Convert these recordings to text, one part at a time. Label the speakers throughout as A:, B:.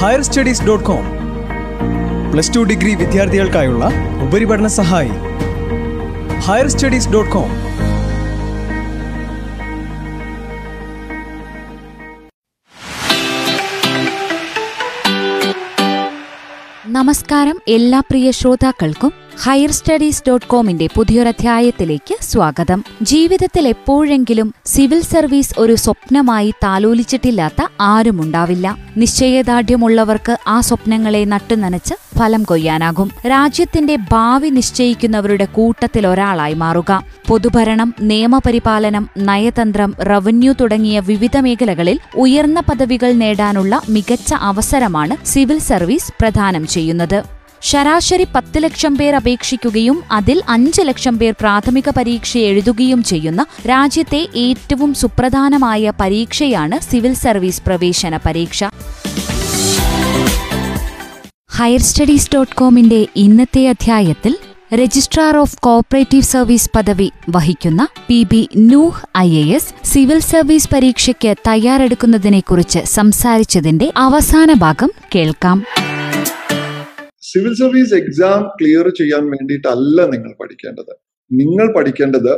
A: Higher studies dot com plus two degree വിദ്യാർത്ഥികൾക്കായുള്ള ഉപരിപഠന സഹായി. Higher studies dot com
B: നമസ്കാരം എല്ലാ പ്രിയ ശ്രോതാക്കൾക്കും. ഹയർ സ്റ്റഡീസ് ഡോട്ട് കോമിന്റെ പുതിയൊരധ്യായത്തിലേക്ക് സ്വാഗതം. ജീവിതത്തിൽ എപ്പോഴെങ്കിലും സിവിൽ സർവീസ് ഒരു സ്വപ്നമായി താലോലിച്ചിട്ടില്ലാത്ത ആരുമുണ്ടാവില്ല നിശ്ചയദാർഢ്യമുള്ളവർക്ക് ആ സ്വപ്നങ്ങളെ നട്ടുനനച്ച് ഫലം കൊയ്യാനാകും. രാജ്യത്തിന്റെ ഭാവി നിശ്ചയിക്കുന്നവരുടെ കൂട്ടത്തിൽ ഒരാളായി മാറുക. പൊതുഭരണം നിയമപരിപാലനം നയതന്ത്രം റവന്യൂ തുടങ്ങിയ വിവിധ മേഖലകളിൽ ഉയർന്ന പദവികൾ നേടാനുള്ള മികച്ച അവസരമാണ് സിവിൽ സർവീസ് പ്രദാനം ചെയ്യുന്നത്. ശരാശരി പത്ത് ലക്ഷം പേർ അപേക്ഷിക്കുകയും അതിൽ അഞ്ച് ലക്ഷം പേർ പ്രാഥമിക പരീക്ഷ എഴുതുകയും ചെയ്യുന്ന രാജ്യത്തെ ഏറ്റവും സുപ്രധാനമായ പരീക്ഷയാണ് സിവിൽ സർവീസ് പ്രവേശന പരീക്ഷ. ഹയർ സ്റ്റഡീസ് ഡോട്ട് കോമിന്റെ ഇന്നത്തെ അധ്യായത്തിൽ രജിസ്ട്രാർ ഓഫ് കോഓപ്പറേറ്റീവ് സർവീസ് പദവി വഹിക്കുന്ന P B Nooh I A S civil service പരീക്ഷയ്ക്ക് തയ്യാറെടുക്കുന്നതിനെക്കുറിച്ച് സംസാരിച്ചതിന്റെ അവസാന ഭാഗം കേൾക്കാം.
C: സിവിൽ സർവീസ് എക്സാം ക്ലിയർ ചെയ്യാൻ വേണ്ടിയിട്ടല്ല നിങ്ങൾ പഠിക്കേണ്ടത്. നിങ്ങൾ പഠിക്കേണ്ടത്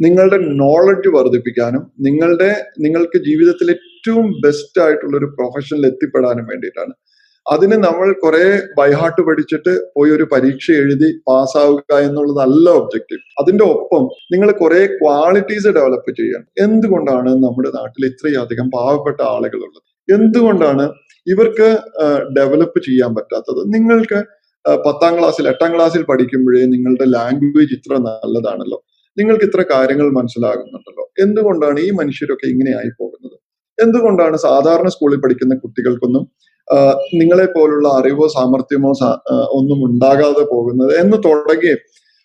C: നിങ്ങളുടെ നോളജ് വർദ്ധിപ്പിക്കാനും നിങ്ങളുടെ നിങ്ങൾക്ക് ജീവിതത്തിൽ ഏറ്റവും ബെസ്റ്റ് ആയിട്ടുള്ള ഒരു പ്രൊഫഷനിൽ എത്തിപ്പെടാനും വേണ്ടിയിട്ടാണ്. അതിന് നമ്മൾ കുറെ ബൈഹാർട്ട് പഠിച്ചിട്ട് പോയി ഒരു പരീക്ഷ എഴുതി പാസ്സാവുക എന്നുള്ളതല്ല ഒബ്ജക്റ്റീവ് അതിന്റെ ഒപ്പം നിങ്ങൾ കുറെ ക്വാളിറ്റീസ് ഡെവലപ്പ് ചെയ്യണം. എന്തുകൊണ്ടാണ് നമ്മുടെ നാട്ടിൽ ഇത്രയധികം പാവപ്പെട്ട ആളുകളുള്ളത്? എന്തുകൊണ്ടാണ് ഇവർക്ക് ഡെവലപ്പ് ചെയ്യാൻ പറ്റാത്തത്? നിങ്ങൾക്ക് പത്താം ക്ലാസ്സിൽ എട്ടാം ക്ലാസ്സിൽ പഠിക്കുമ്പോഴേ നിങ്ങളുടെ ലാംഗ്വേജ് ഇത്ര നല്ലതാണല്ലോ. നിങ്ങൾക്ക് ഇത്ര കാര്യങ്ങൾ മനസ്സിലാകുന്നുണ്ടല്ലോ. എന്തുകൊണ്ടാണ് ഈ മനുഷ്യരൊക്കെ ഇങ്ങനെ ആയി പോകുന്നത്? എന്തുകൊണ്ടാണ് സാധാരണ സ്കൂളിൽ പഠിക്കുന്ന കുട്ടികൾക്കൊന്നും നിങ്ങളെ പോലുള്ള അറിവോ സാമർഥ്യമോ ഒന്നും ഉണ്ടാകാതെ പോകുന്നത്? എന്ന് തുടങ്ങി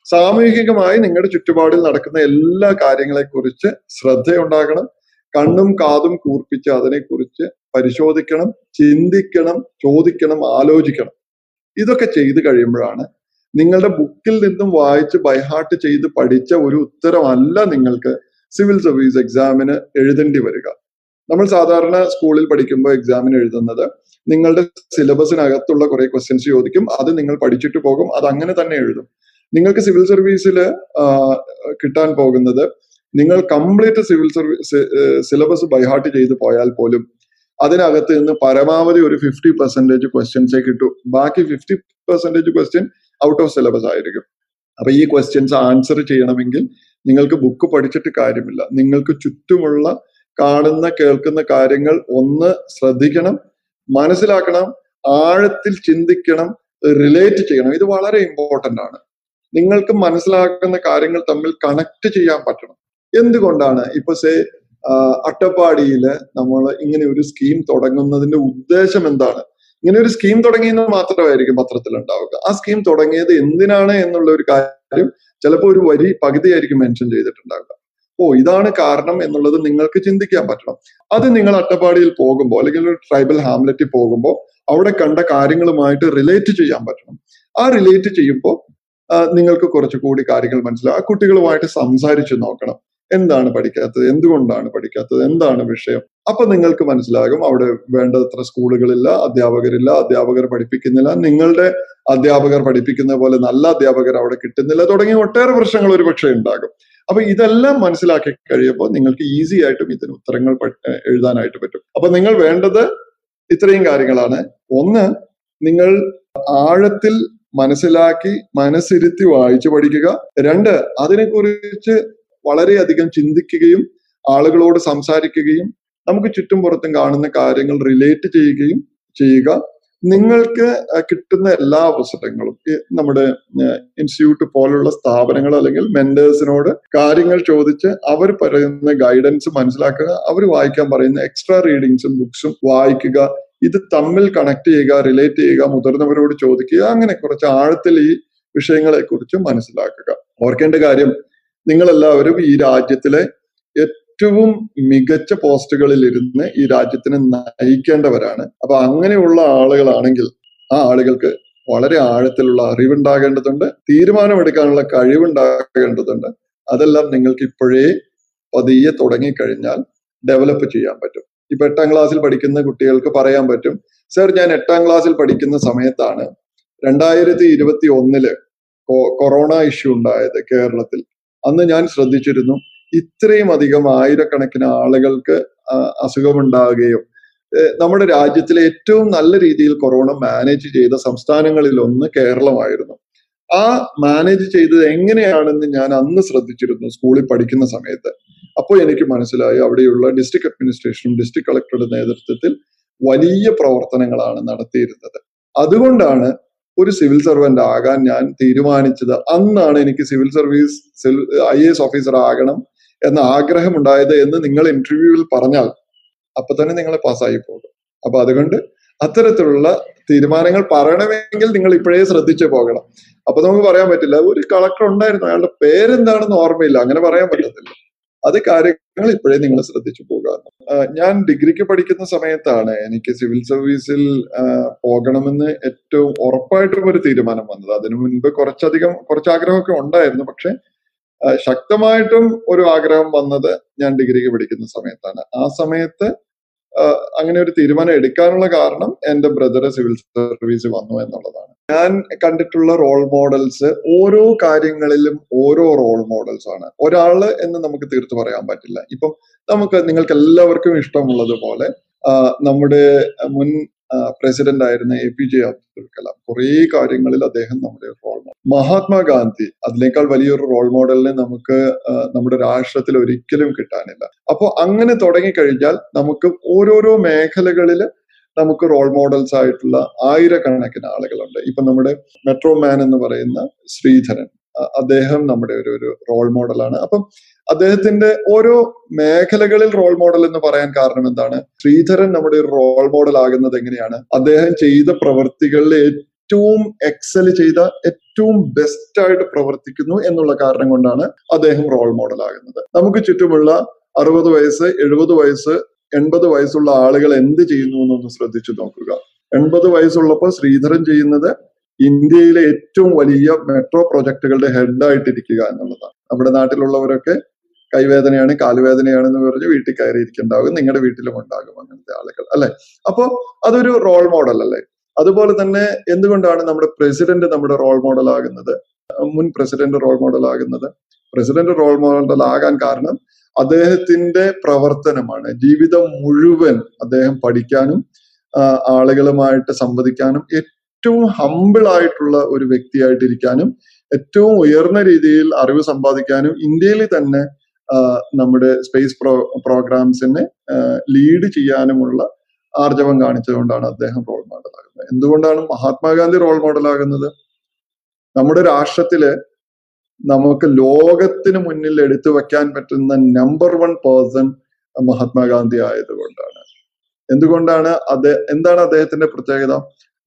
C: സാമൂഹികമായി നിങ്ങളുടെ ചുറ്റുപാടിൽ നടക്കുന്ന എല്ലാ കാര്യങ്ങളെക്കുറിച്ച് ശ്രദ്ധയുണ്ടാകണം. കണ്ണും കാതും കൂർപ്പിച്ച് അതിനെക്കുറിച്ച് പരിശോധിക്കണം ചിന്തിക്കണം ചോദിക്കണം ആലോചിക്കണം. ഇതൊക്കെ ചെയ്തു കഴിയുമ്പോഴാണ് നിങ്ങളുടെ ബുക്കിൽ നിന്നും വായിച്ച് ബൈഹാർട്ട് ചെയ്ത് പഠിച്ച ഒരു ഉത്തരമല്ല നിങ്ങൾക്ക് സിവിൽ സർവീസ് എക്സാമിന് എഴുതേണ്ടി വരിക. നമ്മൾ സാധാരണ സ്കൂളിൽ പഠിക്കുമ്പോൾ എക്സാമിന് എഴുതുന്നത് നിങ്ങളുടെ സിലബസിനകത്തുള്ള കുറെ ക്വസ്റ്റ്യൻസ് ചോദിക്കും അത് നിങ്ങൾ പഠിച്ചിട്ട് പോകും അത് അങ്ങനെ തന്നെ എഴുതും. നിങ്ങൾക്ക് സിവിൽ സർവീസിൽ കിട്ടാൻ പോകുന്നത് നിങ്ങൾ complete civil service syllabus by heart ചെയ്ത് പോയാൽ പോലും അതിനകത്ത് നിന്ന് പരമാവധി ഒരു ഫിഫ്റ്റി പെർസെന്റേജ് ക്വസ്റ്റ്യൻസേ കിട്ടൂ. ബാക്കി fifty percentage question out of syllabus ആയിരിക്കും. അപ്പൊ ഈ ക്വസ്റ്റ്യൻസ് ആൻസർ ചെയ്യണമെങ്കിൽ നിങ്ങൾക്ക് ബുക്ക് പഠിച്ചിട്ട് കാര്യമില്ല. നിങ്ങൾക്ക് ചുറ്റുമുള്ള കാണുന്ന കേൾക്കുന്ന കാര്യങ്ങൾ ഒന്ന് ശ്രദ്ധിക്കണം മനസ്സിലാക്കണം ആഴത്തിൽ ചിന്തിക്കണം റിലേറ്റ് ചെയ്യണം. ഇത് വളരെ ഇമ്പോർട്ടന്റ് ആണ്. നിങ്ങൾക്ക് മനസ്സിലാക്കുന്ന കാര്യങ്ങൾ തമ്മിൽ കണക്ട് ചെയ്യാൻ പറ്റണം. എന്തുകൊണ്ടാണ്? ഇപ്പൊ സേ അട്ടപ്പാടിയിൽ നമ്മൾ ഇങ്ങനെ ഒരു സ്കീം തുടങ്ങുന്നതിന്റെ ഉദ്ദേശം എന്താണ്? ഇങ്ങനെ ഒരു സ്കീം തുടങ്ങിയെന്ന് മാത്രമായിരിക്കും പത്രത്തിൽ ഉണ്ടാവുക ആ സ്കീം തുടങ്ങിയത് എന്തിനാണ് എന്നുള്ള ഒരു കാര്യം ചിലപ്പോൾ ഒരു വരി പകുതിയായിരിക്കും മെൻഷൻ ചെയ്തിട്ടുണ്ടാവുക. ഓ ഇതാണ് കാരണം എന്നുള്ളത് നിങ്ങൾക്ക് ചിന്തിക്കാൻ പറ്റണം. അത് നിങ്ങൾ അട്ടപ്പാടിയിൽ പോകുമ്പോൾ അല്ലെങ്കിൽ ഒരു ട്രൈബൽ ഹാംലെറ്റിൽ പോകുമ്പോൾ അവിടെ കണ്ട കാര്യങ്ങളുമായിട്ട് റിലേറ്റ് ചെയ്യാൻ പറ്റണം. ആ റിലേറ്റ് ചെയ്യുമ്പോൾ നിങ്ങൾക്ക് കുറച്ചുകൂടി കാര്യങ്ങൾ മനസ്സിലാവും. ആ കുട്ടികളുമായിട്ട് സംസാരിച്ചു നോക്കണം. എന്താണ് പഠിക്കാത്തത്? എന്തുകൊണ്ടാണ് പഠിക്കാത്തത്? എന്താണ് വിഷയം? അപ്പൊ നിങ്ങൾക്ക് മനസ്സിലാകും അവിടെ വേണ്ടത്ര സ്കൂളുകളില്ല അധ്യാപകരില്ല അധ്യാപകർ പഠിപ്പിക്കുന്നില്ല. നിങ്ങളുടെ അധ്യാപകർ പഠിപ്പിക്കുന്ന പോലെ നല്ല അധ്യാപകർ അവിടെ കിട്ടുന്നില്ല. തുടങ്ങിയ ഒട്ടേറെ പ്രശ്നങ്ങൾ ഒരു പക്ഷേ ഉണ്ടാകും. അപ്പൊ ഇതെല്ലാം മനസ്സിലാക്കി കഴിയുമ്പോൾ നിങ്ങൾക്ക് ഈസി ആയിട്ടും ഇതിന് ഉത്തരങ്ങൾ എഴുതാനായിട്ട് പറ്റും. അപ്പൊ നിങ്ങൾ വേണ്ടത് ഇത്രയും കാര്യങ്ങളാണ്. ഒന്ന് നിങ്ങൾ ആഴത്തിൽ മനസ്സിലാക്കി മനസ്സിരുത്തി വായിച്ചു പഠിക്കുക. രണ്ട് അതിനെക്കുറിച്ച് വളരെയധികം ചിന്തിക്കുകയും ആളുകളോട് സംസാരിക്കുകയും നമുക്ക് ചുറ്റും പുറത്തും കാണുന്ന കാര്യങ്ങൾ റിലേറ്റ് ചെയ്യുകയും ചെയ്യുക. നിങ്ങൾക്ക് കിട്ടുന്ന എല്ലാ അവസരങ്ങളും നമ്മുടെ ഇൻസ്റ്റിറ്റ്യൂട്ട് പോലുള്ള സ്ഥാപനങ്ങൾ അല്ലെങ്കിൽ മെന്റേഴ്സിനോട് കാര്യങ്ങൾ ചോദിച്ച് അവർ പറയുന്ന ഗൈഡൻസ് മനസ്സിലാക്കുക അവർ വായിക്കാൻ പറയുന്ന എക്സ്ട്രാ റീഡിങ്സും ബുക്സും വായിക്കുക ഇത് തമ്മിൽ കണക്ട് ചെയ്യുക റിലേറ്റ് ചെയ്യുക മുതിർന്നവരോട് ചോദിക്കുക അങ്ങനെ കുറച്ച് ആഴത്തിൽ ഈ വിഷയങ്ങളെ കുറിച്ച് മനസ്സിലാക്കുക. ഓർക്കേണ്ട കാര്യം നിങ്ങളെല്ലാവരും ഈ രാജ്യത്തിലെ ഏറ്റവും മികച്ച പോസ്റ്റുകളിൽ ഇരുന്ന് ഈ രാജ്യത്തിനെ നയിക്കേണ്ടവരാണ്. അപ്പൊ അങ്ങനെയുള്ള ആളുകളാണെങ്കിൽ ആ ആളുകൾക്ക് വളരെ ആഴത്തിലുള്ള അറിവുണ്ടാകേണ്ടതുണ്ട് തീരുമാനമെടുക്കാനുള്ള കഴിവുണ്ടാകേണ്ടതുണ്ട്. അതെല്ലാം നിങ്ങൾക്ക് ഇപ്പോഴേ പതിയെ തുടങ്ങിക്കഴിഞ്ഞാൽ ഡെവലപ്പ് ചെയ്യാൻ പറ്റും. ഇപ്പൊ എട്ടാം ക്ലാസ്സിൽ പഠിക്കുന്ന കുട്ടികൾക്ക് പറയാൻ പറ്റും സർ ഞാൻ എട്ടാം ക്ലാസ്സിൽ പഠിക്കുന്ന സമയത്താണ് രണ്ടായിരത്തി ഇരുപത്തി ഒന്നിൽ കൊറോണ ഇഷ്യൂ ഉണ്ടായത് കേരളത്തിൽ. അന്ന് ഞാൻ ശ്രദ്ധിച്ചിരുന്നു ഇത്രയും അധികം ആയിരക്കണക്കിന് ആളുകൾക്ക് ആ, അസുഖമുണ്ടാകുകയും നമ്മുടെ രാജ്യത്തിലെ ഏറ്റവും നല്ല രീതിയിൽ കൊറോണ മാനേജ് ചെയ്ത സംസ്ഥാനങ്ങളിൽ ഒന്ന് കേരളമായിരുന്നു. ആ മാനേജ് ചെയ്തത് എങ്ങനെയാണെന്ന് ഞാൻ അന്ന് ശ്രദ്ധിച്ചിരുന്നു സ്കൂളിൽ പഠിക്കുന്ന സമയത്ത്. അപ്പോൾ എനിക്ക് മനസ്സിലായി അവിടെയുള്ള ഡിസ്ട്രിക്ട് അഡ്മിനിസ്ട്രേഷനും ഡിസ്ട്രിക്ട് കളക്ടറുടെ നേതൃത്വത്തിൽ വലിയ പ്രവർത്തനങ്ങളാണ് നടത്തിയിരുന്നത്. അതുകൊണ്ടാണ് ഒരു സിവിൽ സർവന്റ് ആകാൻ ഞാൻ തീരുമാനിച്ചത്. അന്നാണ് എനിക്ക് civil service I S officer ആകണം എന്ന ആഗ്രഹം ഉണ്ടായത് എന്ന് നിങ്ങൾ ഇന്റർവ്യൂവിൽ പറഞ്ഞാൽ അപ്പൊ തന്നെ നിങ്ങൾ പാസ്സായി പോകും. അപ്പൊ അതുകൊണ്ട് അത്തരത്തിലുള്ള തീരുമാനങ്ങൾ പറയണമെങ്കിൽ നിങ്ങൾ ഇപ്പോഴേ ശ്രദ്ധിച്ചു പോകണം. അപ്പൊ നമുക്ക് പറയാൻ പറ്റില്ല ഒരു കളക്ടർ ഉണ്ടായിരുന്നു അയാളുടെ പേരെന്താണെന്ന് ഓർമ്മയില്ല അങ്ങനെ പറയാൻ പറ്റത്തില്ല. അത് കാര്യങ്ങൾ ഇപ്പോഴേ നിങ്ങൾ ശ്രദ്ധിച്ചു പോകുക ഞാൻ ഡിഗ്രിക്ക് പഠിക്കുന്ന സമയത്താണ് എനിക്ക് സിവിൽ സർവീസിൽ പോകണമെന്ന് ഏറ്റവും ഉറപ്പായിട്ടും ഒരു തീരുമാനം വന്നത്. അതിനു മുൻപ് കുറച്ചധികം കുറച്ച് ആഗ്രഹമൊക്കെ ഉണ്ടായിരുന്നു. പക്ഷെ ശക്തമായിട്ടും ഒരു ആഗ്രഹം വന്നത് ഞാൻ ഡിഗ്രിക്ക് പഠിക്കുന്ന സമയത്താണ്. ആ സമയത്ത് അങ്ങനെ ഒരു തീരുമാനം എടുക്കാനുള്ള കാരണം എന്റെ ബ്രദർ സിവിൽ സർവീസ് വന്നു എന്നുള്ളതാണ്. ഞാൻ കണ്ടിട്ടുള്ള റോൾ മോഡൽസ് ഓരോ കാര്യങ്ങളിലും ഓരോ റോൾ മോഡൽസ് ആണ്. ഒരാൾ എന്ന് നമുക്ക് തീർത്തു പറയാൻ പറ്റില്ല. ഇപ്പം നമുക്ക് നിങ്ങൾക്ക് എല്ലാവർക്കും ഇഷ്ടമുള്ളതുപോലെ നമ്മുടെ മുൻ പ്രസിഡന്റ് ആയിരുന്ന A P J Abdul Kalam കുറേ കാര്യങ്ങളിൽ അദ്ദേഹം നമ്മുടെ റോൾ മഹാത്മാഗാന്ധി അതിനേക്കാൾ വലിയൊരു റോൾ മോഡലിനെ നമുക്ക് നമ്മുടെ രാഷ്ട്രത്തിൽ ഒരിക്കലും കിട്ടാനില്ല. അപ്പോൾ അങ്ങനെ തുടങ്ങിക്കഴിഞ്ഞാൽ നമുക്ക് ഓരോരോ മേഖലകളിൽ നമുക്ക് റോൾ മോഡൽസ് ആയിട്ടുള്ള ആയിരക്കണക്കിന് ആളുകളുണ്ട്. ഇപ്പൊ നമ്മുടെ മെട്രോ മാൻ എന്ന് പറയുന്ന ശ്രീധരൻ അദ്ദേഹം നമ്മുടെ ഒരു ഒരു റോൾ മോഡലാണ് അപ്പം അദ്ദേഹത്തിന്റെ ഓരോ മേഖലകളിൽ റോൾ മോഡൽ എന്ന് പറയാൻ കാരണം എന്താണ്? ശ്രീധരൻ നമ്മുടെ ഒരു റോൾ മോഡൽ ആകുന്നത് എങ്ങനെയാണ്? അദ്ദേഹം ചെയ്ത പ്രവൃത്തികളിൽ ഏറ്റവും എക്സൽ ചെയ്ത ഏറ്റവും ബെസ്റ്റ് ആയിട്ട് പ്രവർത്തിക്കുന്നു എന്നുള്ള കാരണം കൊണ്ടാണ് അദ്ദേഹം റോൾ മോഡൽ ആകുന്നത്. നമുക്ക് ചുറ്റുമുള്ള അറുപത് വയസ്സ് എഴുപത് വയസ്സ് എൺപത് വയസ്സുള്ള ആളുകൾ എന്ത് ചെയ്യുന്നു എന്നൊന്ന് ശ്രദ്ധിച്ചു നോക്കുക. എൺപത് വയസ്സുള്ളപ്പോൾ ശ്രീധരൻ ചെയ്യുന്നത് ഇന്ത്യയിലെ ഏറ്റവും വലിയ മെട്രോ പ്രൊജക്ടുകളുടെ ഹെഡായിട്ടിരിക്കുക എന്നുള്ളതാണ്. നമ്മുടെ നാട്ടിലുള്ളവരൊക്കെ കൈവേദനയാണ് കാലുവേദനയാണ് എന്ന് പറഞ്ഞ് വീട്ടിൽ കയറിയിരിക്കുന്നുണ്ടാകും നിങ്ങളുടെ വീട്ടിലും ഉണ്ടാകും അങ്ങനത്തെ ആളുകൾ അല്ലെ? അപ്പോ അതൊരു റോൾ മോഡൽ അല്ലേ? അതുപോലെ തന്നെ എന്തുകൊണ്ടാണ് നമ്മുടെ പ്രസിഡന്റ് നമ്മുടെ റോൾ മോഡൽ ആകുന്നത്? മുൻ പ്രസിഡന്റ് റോൾ മോഡൽ ആകുന്നത്. പ്രസിഡന്റ് റോൾ മോഡൽ ആകാൻ കാരണം അദ്ദേഹത്തിന്റെ പ്രവർത്തനമാണ്. ജീവിതം മുഴുവൻ അദ്ദേഹം പഠിക്കാനും ആളുകളുമായിട്ട് സംവദിക്കാനും ഏറ്റവും ഹമ്പിൾ ആയിട്ടുള്ള ഒരു വ്യക്തിയായിട്ടിരിക്കാനും ഏറ്റവും ഉയർന്ന രീതിയിൽ അറിവ് സമ്പാദിക്കാനും ഇന്ത്യയിൽ തന്നെ നമ്മുടെ സ്പേസ് പ്രോ പ്രോഗ്രാംസിനെ ലീഡ് ചെയ്യാനുമുള്ള ആർജവം കാണിച്ചതുകൊണ്ടാണ് അദ്ദേഹം റോൾ മോഡൽ എന്തുകൊണ്ടാണ് മഹാത്മാഗാന്ധി റോൾ മോഡൽ ആകുന്നത്? നമ്മുടെ രാഷ്ട്രത്തിൽ നമുക്ക് ലോകത്തിന് മുന്നിൽ എടുത്തു വെക്കാൻ പറ്റുന്ന നമ്പർ വൺ പേഴ്സൺ മഹാത്മാഗാന്ധി ആയതുകൊണ്ടാണ്. എന്തുകൊണ്ടാണ് അത് എന്താണ് അദ്ദേഹത്തിന്റെ പ്രത്യേകത?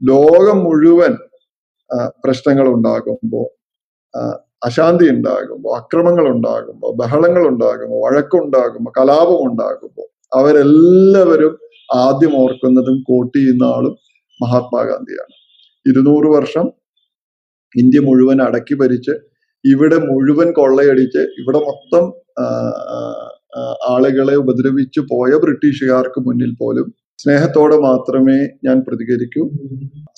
C: ലോകം മുഴുവൻ പ്രശ്നങ്ങൾ ഉണ്ടാകുമ്പോൾ അശാന്തി ഉണ്ടാകുമ്പോൾ അക്രമങ്ങൾ ഉണ്ടാകുമ്പോൾ ബഹളങ്ങൾ ഉണ്ടാകുമ്പോൾ വഴക്കുണ്ടാകുമ്പോൾ കലാപം ഉണ്ടാകുമ്പോൾ അവരെല്ലാവരും ആദ്യം ഓർക്കുന്നതും കോട്ട് ചെയ്യുന്ന ആളും മഹാത്മാഗാന്ധിയാണ് ഇരുന്നൂറ് വർഷം ഇന്ത്യ മുഴുവൻ അടക്കി ഭരിച്ച് ഇവിടെ മുഴുവൻ കൊള്ളയടിച്ച് ഇവിടെ മൊത്തം ആളുകളെ ഉപദ്രവിച്ചു പോയ ബ്രിട്ടീഷുകാർക്ക് മുന്നിൽ പോലും സ്നേഹത്തോടെ മാത്രമേ ഞാൻ പ്രതികരിക്കൂ.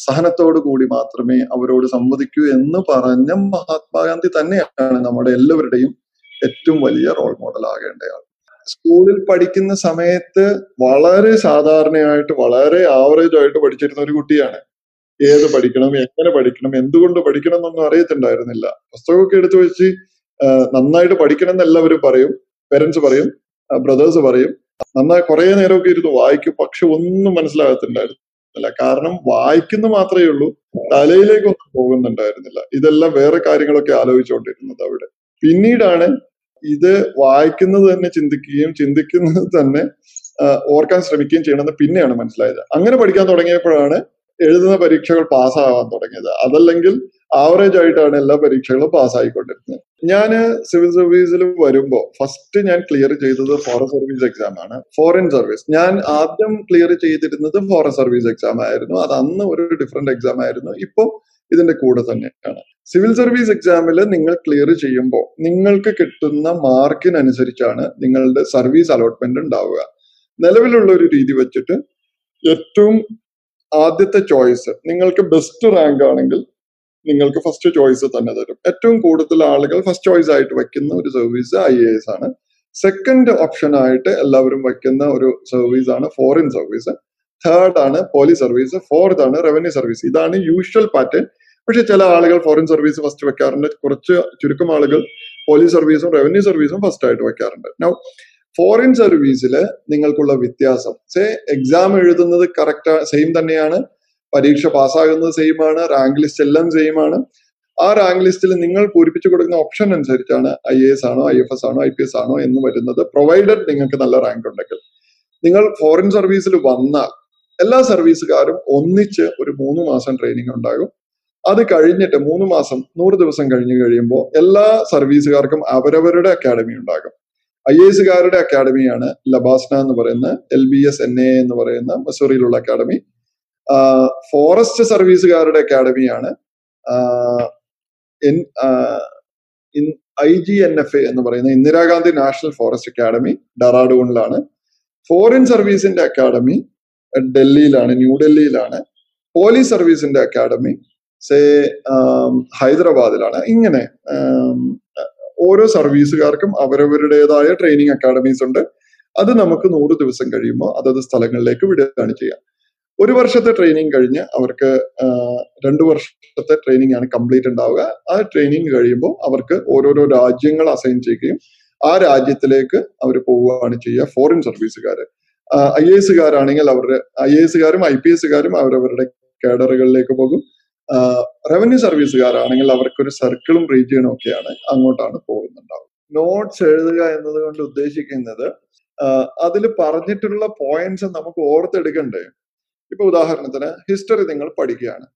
C: സഹനത്തോടു കൂടി മാത്രമേ അവരോട് സംവദിക്കൂ എന്ന് പറഞ്ഞ മഹാത്മാഗാന്ധി തന്നെയാണ് നമ്മുടെ എല്ലാവരുടെയും ഏറ്റവും വലിയ റോൾ മോഡൽ ആകേണ്ടയാൾ. സ്കൂളിൽ പഠിക്കുന്ന സമയത്ത് വളരെ സാധാരണയായിട്ട് വളരെ ആവറേജ് ആയിട്ട് പഠിച്ചിരുന്ന ഒരു കുട്ടിയാണ്. ഏത് പഠിക്കണം എങ്ങനെ പഠിക്കണം എന്തുകൊണ്ട് പഠിക്കണം എന്നൊന്നും അറിയത്തുണ്ടായിരുന്നില്ല. പുസ്തകമൊക്കെ എടുത്തു വെച്ച് നന്നായിട്ട് പഠിക്കണം എന്ന് എല്ലാവരും പറയും. പേരൻസ് പറയും ബ്രദേഴ്സ് പറയും. നന്നായി കുറെ നേരമൊക്കെ ഇരുന്ന് വായിക്കും പക്ഷെ ഒന്നും മനസ്സിലാകത്തുണ്ടായിരുന്നില്ല. കാരണം വായിക്കുന്ന മാത്രമേ ഉള്ളൂ തലയിലേക്കൊന്നും പോകുന്നുണ്ടായിരുന്നില്ല. ഇതെല്ലാം വേറെ കാര്യങ്ങളൊക്കെ ആലോചിച്ചുകൊണ്ടിരുന്നത് അവിടെ. പിന്നീടാണ് ഇത് വായിക്കുന്നത് തന്നെ ചിന്തിക്കുകയും ചിന്തിക്കുന്നത് തന്നെ ഓർക്കാൻ ശ്രമിക്കുകയും ചെയ്യണമെന്ന് പിന്നെയാണ് മനസ്സിലായത്. അങ്ങനെ പഠിക്കാൻ തുടങ്ങിയപ്പോഴാണ് എഴുതുന്ന പരീക്ഷകൾ പാസ്സാവാൻ തുടങ്ങിയത്. അതല്ലെങ്കിൽ ആവറേജ് ആയിട്ടാണ് എല്ലാ പരീക്ഷകളും പാസ്സായിക്കൊണ്ടിരുന്നത്. ഞാൻ സിവിൽ സർവീസിൽ വരുമ്പോൾ ഫസ്റ്റ് ഞാൻ ക്ലിയർ ചെയ്തത് ഫോറസ്റ്റ് സർവീസ് എക്സാം ആണ്. ഫോറിൻ സർവീസ് ഞാൻ ആദ്യം ക്ലിയർ ചെയ്തിരുന്നത് ഫോറസ്റ്റ് സർവീസ് എക്സാം ആയിരുന്നു. അത് അന്ന് ഒരു ഡിഫറെന്റ് എക്സാം ആയിരുന്നു. ഇപ്പം ഇതിന്റെ കൂടെ തന്നെയാണ്. സിവിൽ സർവീസ് എക്സാമിൽ നിങ്ങൾ ക്ലിയർ ചെയ്യുമ്പോൾ നിങ്ങൾക്ക് കിട്ടുന്ന മാർക്കിനനുസരിച്ചാണ് നിങ്ങളുടെ സർവീസ് അലോട്ട്മെന്റ് ഉണ്ടാവുക. നിലവിലുള്ള ഒരു രീതി വെച്ചിട്ട് ഏറ്റവും ആദ്യത്തെ ചോയ്സ് നിങ്ങൾക്ക് ബെസ്റ്റ് റാങ്ക് ആണെങ്കിൽ നിങ്ങൾക്ക് ഫസ്റ്റ് ചോയ്സ് തന്നെ തരും. ഏറ്റവും കൂടുതൽ ആളുകൾ ഫസ്റ്റ് ചോയ്സ് ആയിട്ട് വെക്കുന്ന ഒരു സർവീസ് ഐ എ എസ് ആണ്. സെക്കൻഡ് ഓപ്ഷൻ ആയിട്ട് എല്ലാവരും വെക്കുന്ന ഒരു സർവീസ് ആണ് ഫോറിൻ സർവീസ് തേർഡ് ആണ് പോലീസ് സർവീസ് ഫോർത്ത് ആണ് റവന്യൂ സർവീസ് ഇതാണ് യൂഷ്വൽ പാറ്റേൺ പക്ഷെ ചില ആളുകൾ ഫോറിൻ സർവീസ് ഫസ്റ്റ് വെക്കാറുണ്ട്. കുറച്ച് ചുരുക്കം ആളുകൾ പോലീസ് സർവീസും റവന്യൂ സർവീസും ഫസ്റ്റ് ആയിട്ട് വെക്കാറുണ്ട്. നൗ ഫോറിൻ സർവീസിൽ നിങ്ങൾക്കുള്ള വ്യത്യാസം. സേ എക്സാം എഴുതുന്നത് കറക്റ്റ് സെയിം തന്നെയാണ്. പരീക്ഷ പാസ്സാകുന്നത് സെയിം ആണ്. റാങ്ക് ലിസ്റ്റ് എല്ലാം സെയിം ആണ്. ആ റാങ്ക് ലിസ്റ്റിൽ നിങ്ങൾ പൂരിപ്പിച്ചു കൊടുക്കുന്ന ഓപ്ഷൻ അനുസരിച്ചാണ് ഐ എ എസ് ആണോ ഐ എഫ് എസ് ആണോ ഐ പി എസ് ആണോ എന്ന് വരുന്നത് പ്രൊവൈഡഡ് നിങ്ങൾക്ക് നല്ല റാങ്ക് ഉണ്ടെങ്കിൽ. നിങ്ങൾ ഫോറിൻ സർവീസിൽ വന്നാൽ എല്ലാ സർവീസുകാരും ഒന്നിച്ച് ഒരു മൂന്ന് മാസം ട്രെയിനിങ് ഉണ്ടാകും. അത് കഴിഞ്ഞിട്ട് മൂന്ന് മാസം നൂറ് ദിവസം കഴിഞ്ഞ് കഴിയുമ്പോൾ എല്ലാ സർവീസുകാർക്കും അവരവരുടെ അക്കാഡമി ഉണ്ടാകും. ഐ എസുകാരുടെ അക്കാഡമിയാണ് ലബാസ്ന എന്ന് പറയുന്ന L B S N A എന്ന് പറയുന്ന മസൂറിയിലുള്ള അക്കാഡമി ഫോറസ്റ്റ് സർവീസുകാരുടെ അക്കാഡമിയാണ് I G N F A എന്ന് പറയുന്ന ഇന്ദിരാഗാന്ധി നാഷണൽ ഫോറസ്റ്റ് അക്കാഡമി ഡറാഡൂണിലാണ്. ഫോറിൻ സർവീസിന്റെ അക്കാഡമി ഡൽഹിയിലാണ് ന്യൂഡൽഹിയിലാണ് പോലീസ് സർവീസിന്റെ അക്കാഡമി സേ ഹൈദരാബാദിലാണ്. ഇങ്ങനെ ഓരോ സർവീസുകാർക്കും അവരവരുടേതായ ട്രെയിനിങ് അക്കാഡമീസ് ഉണ്ട്. അത് നമുക്ക് നൂറ് ദിവസം കഴിയുമ്പോൾ അതത് സ്ഥലങ്ങളിലേക്ക് വിടുകയാണ് ചെയ്യുക ഒരു വർഷത്തെ ട്രെയിനിങ് കഴിഞ്ഞ് അവർക്ക് രണ്ടു വർഷത്തെ ട്രെയിനിങ് ആണ് കംപ്ലീറ്റ് ഉണ്ടാവുക. ആ ട്രെയിനിങ് കഴിയുമ്പോൾ അവർക്ക് ഓരോരോ രാജ്യങ്ങൾ അസൈൻ ചെയ്യുകയും ആ രാജ്യത്തിലേക്ക് അവർ പോവുകയാണ് ചെയ്യുക ഫോറിൻ സർവീസുകാർ ഐ എസുകാരാണെങ്കിൽ അവരുടെ ഐ എസുകാരും ഐ പി എസുകാരും അവരവരുടെ കേഡറുകളിലേക്ക് പോകും. റവന്യൂ സർവീസുകാരാണെങ്കിൽ അവർക്കൊരു സർക്കിളും റീജിയനും ഒക്കെയാണ് അങ്ങോട്ടാണ് പോകുന്നുണ്ടാവുക. നോട്ട്സ് എഴുതുക എന്നതുകൊണ്ട് ഉദ്ദേശിക്കുന്നത് അതിൽ പറഞ്ഞിട്ടുള്ള പോയിന്റ്സ് നമുക്ക് ഓർത്തെടുക്കണ്ടേ? ഇപ്പൊ ഉദാഹരണത്തിന് ഹിസ്റ്ററി നിങ്ങൾ പഠിക്കുകയാണ്.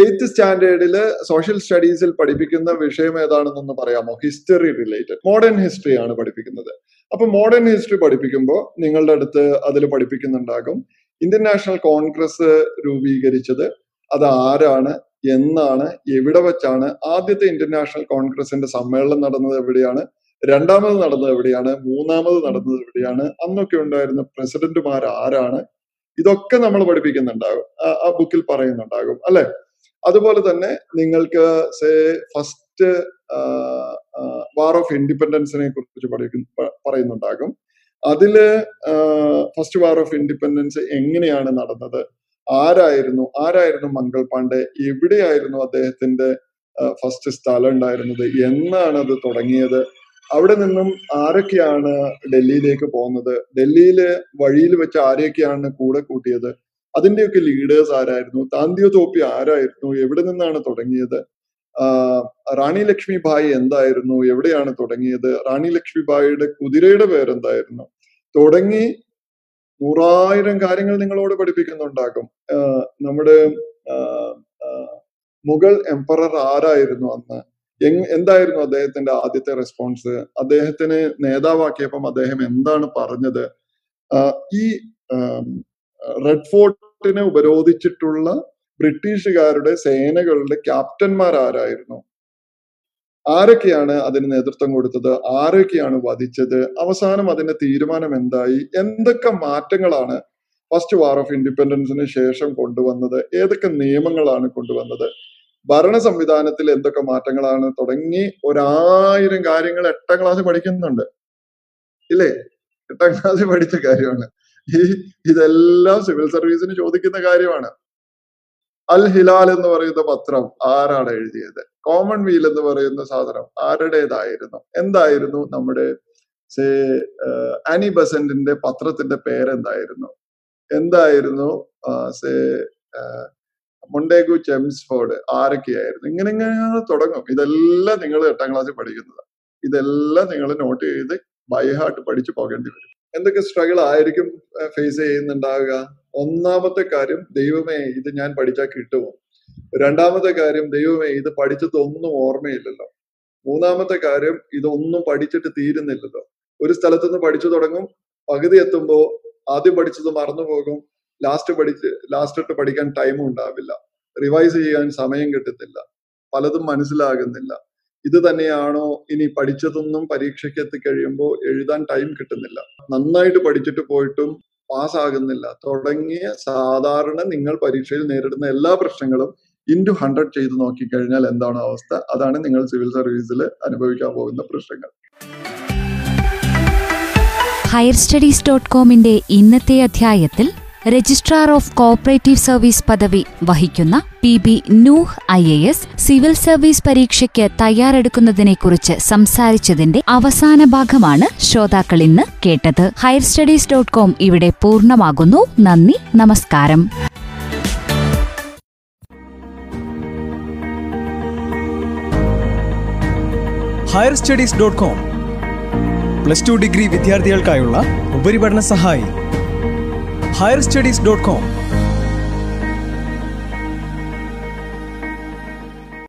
C: എയ്ത്ത് സ്റ്റാൻഡേർഡിൽ സോഷ്യൽ സ്റ്റഡീസിൽ പഠിപ്പിക്കുന്ന വിഷയം ഏതാണെന്നൊന്ന് പറയാമോ? ഹിസ്റ്ററി റിലേറ്റഡ് മോഡേൺ ഹിസ്റ്ററി ആണ് പഠിപ്പിക്കുന്നത്. അപ്പൊ മോഡേൺ ഹിസ്റ്ററി പഠിപ്പിക്കുമ്പോൾ നിങ്ങളുടെ അടുത്ത് അതിൽ പഠിപ്പിക്കുന്നുണ്ടാകും ഇന്ത്യൻ നാഷണൽ കോൺഗ്രസ് രൂപീകരിച്ചത് അത് ആരാണ്? എന്നാണ് എവിടെ വെച്ചാണ് ആദ്യത്തെ ഇന്റർനാഷണൽ കോൺഗ്രസിന്റെ സമ്മേളനം നടന്നത് എവിടെയാണ്? രണ്ടാമത് നടന്നത് എവിടെയാണ്? മൂന്നാമത് നടന്നത് എവിടെയാണ്? അന്നൊക്കെ ഉണ്ടായിരുന്ന പ്രസിഡന്റുമാർ ആരാണ്? ഇതൊക്കെ നമ്മൾ പഠിപ്പിക്കുന്നുണ്ടാകും. ആ- ബുക്കിൽ പറയുന്നുണ്ടാകും അല്ലെ? അതുപോലെ തന്നെ നിങ്ങൾക്ക് സേ ഫസ്റ്റ് വാർ ഓഫ് ഇൻഡിപെൻഡൻസിനെ കുറിച്ച് പഠിക്കുന്ന പറയുന്നുണ്ടാകും. അതിൽ ഫസ്റ്റ് വാർ ഓഫ് ഇൻഡിപെൻഡൻസ് എങ്ങനെയാണ് നടന്നത്? ആരായിരുന്നു ആരായിരുന്നു മംഗൾ പാണ്ഡെ? എവിടെയായിരുന്നു അദ്ദേഹത്തിന്റെ ഫസ്റ്റ് സ്ഥലം ഉണ്ടായിരുന്നത്? എന്നാണ് അത് തുടങ്ങിയത്. അവിടെ നിന്നും ആരൊക്കെയാണ് ഡൽഹിയിലേക്ക് പോകുന്നത്? ഡൽഹിയിലെ വഴിയിൽ വെച്ച് ആരെയൊക്കെയാണ് കൂടെ കൂട്ടിയത്? അതിന്റെയൊക്കെ ലീഡേഴ്സ് ആരായിരുന്നു? താന്തിയോ തോപ്പി ആരായിരുന്നു? എവിടെ നിന്നാണ് തുടങ്ങിയത്? റാണി ലക്ഷ്മി ഭായ് എന്തായിരുന്നു? എവിടെയാണ് തുടങ്ങിയത്? റാണി ലക്ഷ്മി ഭായിയുടെ കുതിരയുടെ പേരെന്തായിരുന്നു? തുടങ്ങി നൂറായിരം കാര്യങ്ങൾ നിങ്ങളോട് പഠിപ്പിക്കുന്നുണ്ടാകും. നമ്മുടെ മുഗൾ എംപറർ ആരായിരുന്നു അന്ന്? എന്തായിരുന്നു അദ്ദേഹത്തിന്റെ ആദ്യത്തെ റെസ്പോൺസ് അദ്ദേഹത്തിന് നേതാവാക്കിയപ്പം അദ്ദേഹം എന്താണ് പറഞ്ഞത്? ഈ റെഡ് ഫോർട്ടിനെ ഉപരോധിച്ചിട്ടുള്ള ബ്രിട്ടീഷുകാരുടെ സേനകളുടെ ക്യാപ്റ്റന്മാർ ആരായിരുന്നു ആരൊക്കെയാണ് അതിന് നേതൃത്വം കൊടുത്തത്? ആരൊക്കെയാണ് വധിച്ചത്? അവസാനം അതിന്റെ തീരുമാനം എന്തായി? എന്തൊക്കെ മാറ്റങ്ങളാണ് ഫസ്റ്റ് വാർ ഓഫ് ഇൻഡിപെൻഡൻസിന് ശേഷം കൊണ്ടുവന്നത്? ഏതൊക്കെ നിയമങ്ങളാണ് കൊണ്ടുവന്നത്? ഭരണ സംവിധാനത്തിൽ എന്തൊക്കെ മാറ്റങ്ങളാണ്? തുടങ്ങി ഒരായിരം കാര്യങ്ങൾ എട്ടാം ക്ലാസ് പഠിക്കുന്നുണ്ട്. ഇല്ലേ? എട്ടാം ക്ലാസ് പഠിച്ച കാര്യമാണ്. ഈ ഇതെല്ലാം സിവിൽ സർവീസിന് ചോദിക്കുന്ന കാര്യമാണ്. അൽ ഹിലാൽ എന്ന് പറയുന്ന പത്രം ആരാണ് എഴുതിയത്? കോമൺ വീൽ എന്ന് പറയുന്ന സാധനം ആരുടേതായിരുന്നു? എന്തായിരുന്നു നമ്മുടെ സേ ആനി ബസന്റിന്റെ പത്രത്തിന്റെ പേരെന്തായിരുന്നു? എന്തായിരുന്നു സേ മൊണ്ടേഗു ചെംസ്ഫോർഡ് ആരൊക്കെയായിരുന്നു? ഇങ്ങനെ ഇങ്ങനെ തുടങ്ങും. ഇതെല്ലാം നിങ്ങൾ എട്ടാം ക്ലാസ്സിൽ പഠിക്കുന്നത്. ഇതെല്ലാം നിങ്ങൾ നോട്ട് ചെയ്ത് ബൈഹാർട്ട് പഠിച്ചു പോകേണ്ടി വരും. എന്തൊക്കെ സ്ട്രഗിൾ ആയിരിക്കും ഫേസ് ചെയ്യുന്നുണ്ടാവുക? ഒന്നാമത്തെ കാര്യം ദൈവമേ ഇത് ഞാൻ പഠിച്ചാൽ കിട്ടുമോ? രണ്ടാമത്തെ കാര്യം ദൈവമേ ഇത് പഠിച്ചതൊന്നും ഓർമ്മയില്ലല്ലോ. മൂന്നാമത്തെ കാര്യം ഇതൊന്നും പഠിച്ചിട്ട് തീരുന്നില്ലല്ലോ. ഒരു സ്ഥലത്തുനിന്ന് പഠിച്ചു തുടങ്ങും പകുതി എത്തുമ്പോൾ ആദ്യം പഠിച്ചത് മറന്നു പോകും ലാസ്റ്റ് പഠിച്ച് ലാസ്റ്റ് ഇട്ട് പഠിക്കാൻ ടൈമും ഉണ്ടാവില്ല. റിവൈസ് ചെയ്യാൻ സമയം കിട്ടത്തില്ല. പലതും മനസ്സിലാകുന്നില്ല. ഇത് തന്നെയാണോ ഇനി പഠിച്ചതൊന്നും പരീക്ഷയ്ക്ക് എത്തിക്കഴിയുമ്പോൾ എഴുതാൻ ടൈം കിട്ടുന്നില്ല. നന്നായിട്ട് പഠിച്ചിട്ട് പോയിട്ടും പാസ്സാകുന്നില്ല. തുടങ്ങിയ സാധാരണ നിങ്ങൾ പരീക്ഷയിൽ നേരിടുന്ന എല്ലാ പ്രശ്നങ്ങളും ഇന്റു ഹൺഡ്രഡ് ചെയ്ത് നോക്കിക്കഴിഞ്ഞാൽ എന്താണ് അവസ്ഥ? അതാണ് നിങ്ങൾ സിവിൽ സർവീസിൽ അനുഭവിക്കാൻ പോകുന്ന പ്രശ്നങ്ങൾ.
B: ഹയർ സ്റ്റഡീസ് ഡോട്ട് കോമിന്റെ ഇന്നത്തെ അധ്യായത്തിൽ രജിസ്ട്രാർ ഓഫ് കോഓപ്പറേറ്റീവ് സർവീസ് പദവി വഹിക്കുന്ന P B Nooh I A S civil service പരീക്ഷയ്ക്ക് തയ്യാറെടുക്കുന്നതിനെക്കുറിച്ച് സംസാരിച്ചതിന്റെ അവസാന ഭാഗമാണ് ശ്രോതാക്കൾ ഇന്ന് കേട്ടത്. ഹയർ സ്റ്റഡീസ് ഡോട്ട് കോം ഇവിടെ പൂർണമാകുന്നു. നന്ദി നമസ്കാരം.
A: Higher studies dot com plus two degree വിദ്യാർത്ഥികൾക്കായുള്ള ഉപരിപഠന സഹായി. higherstudies.com.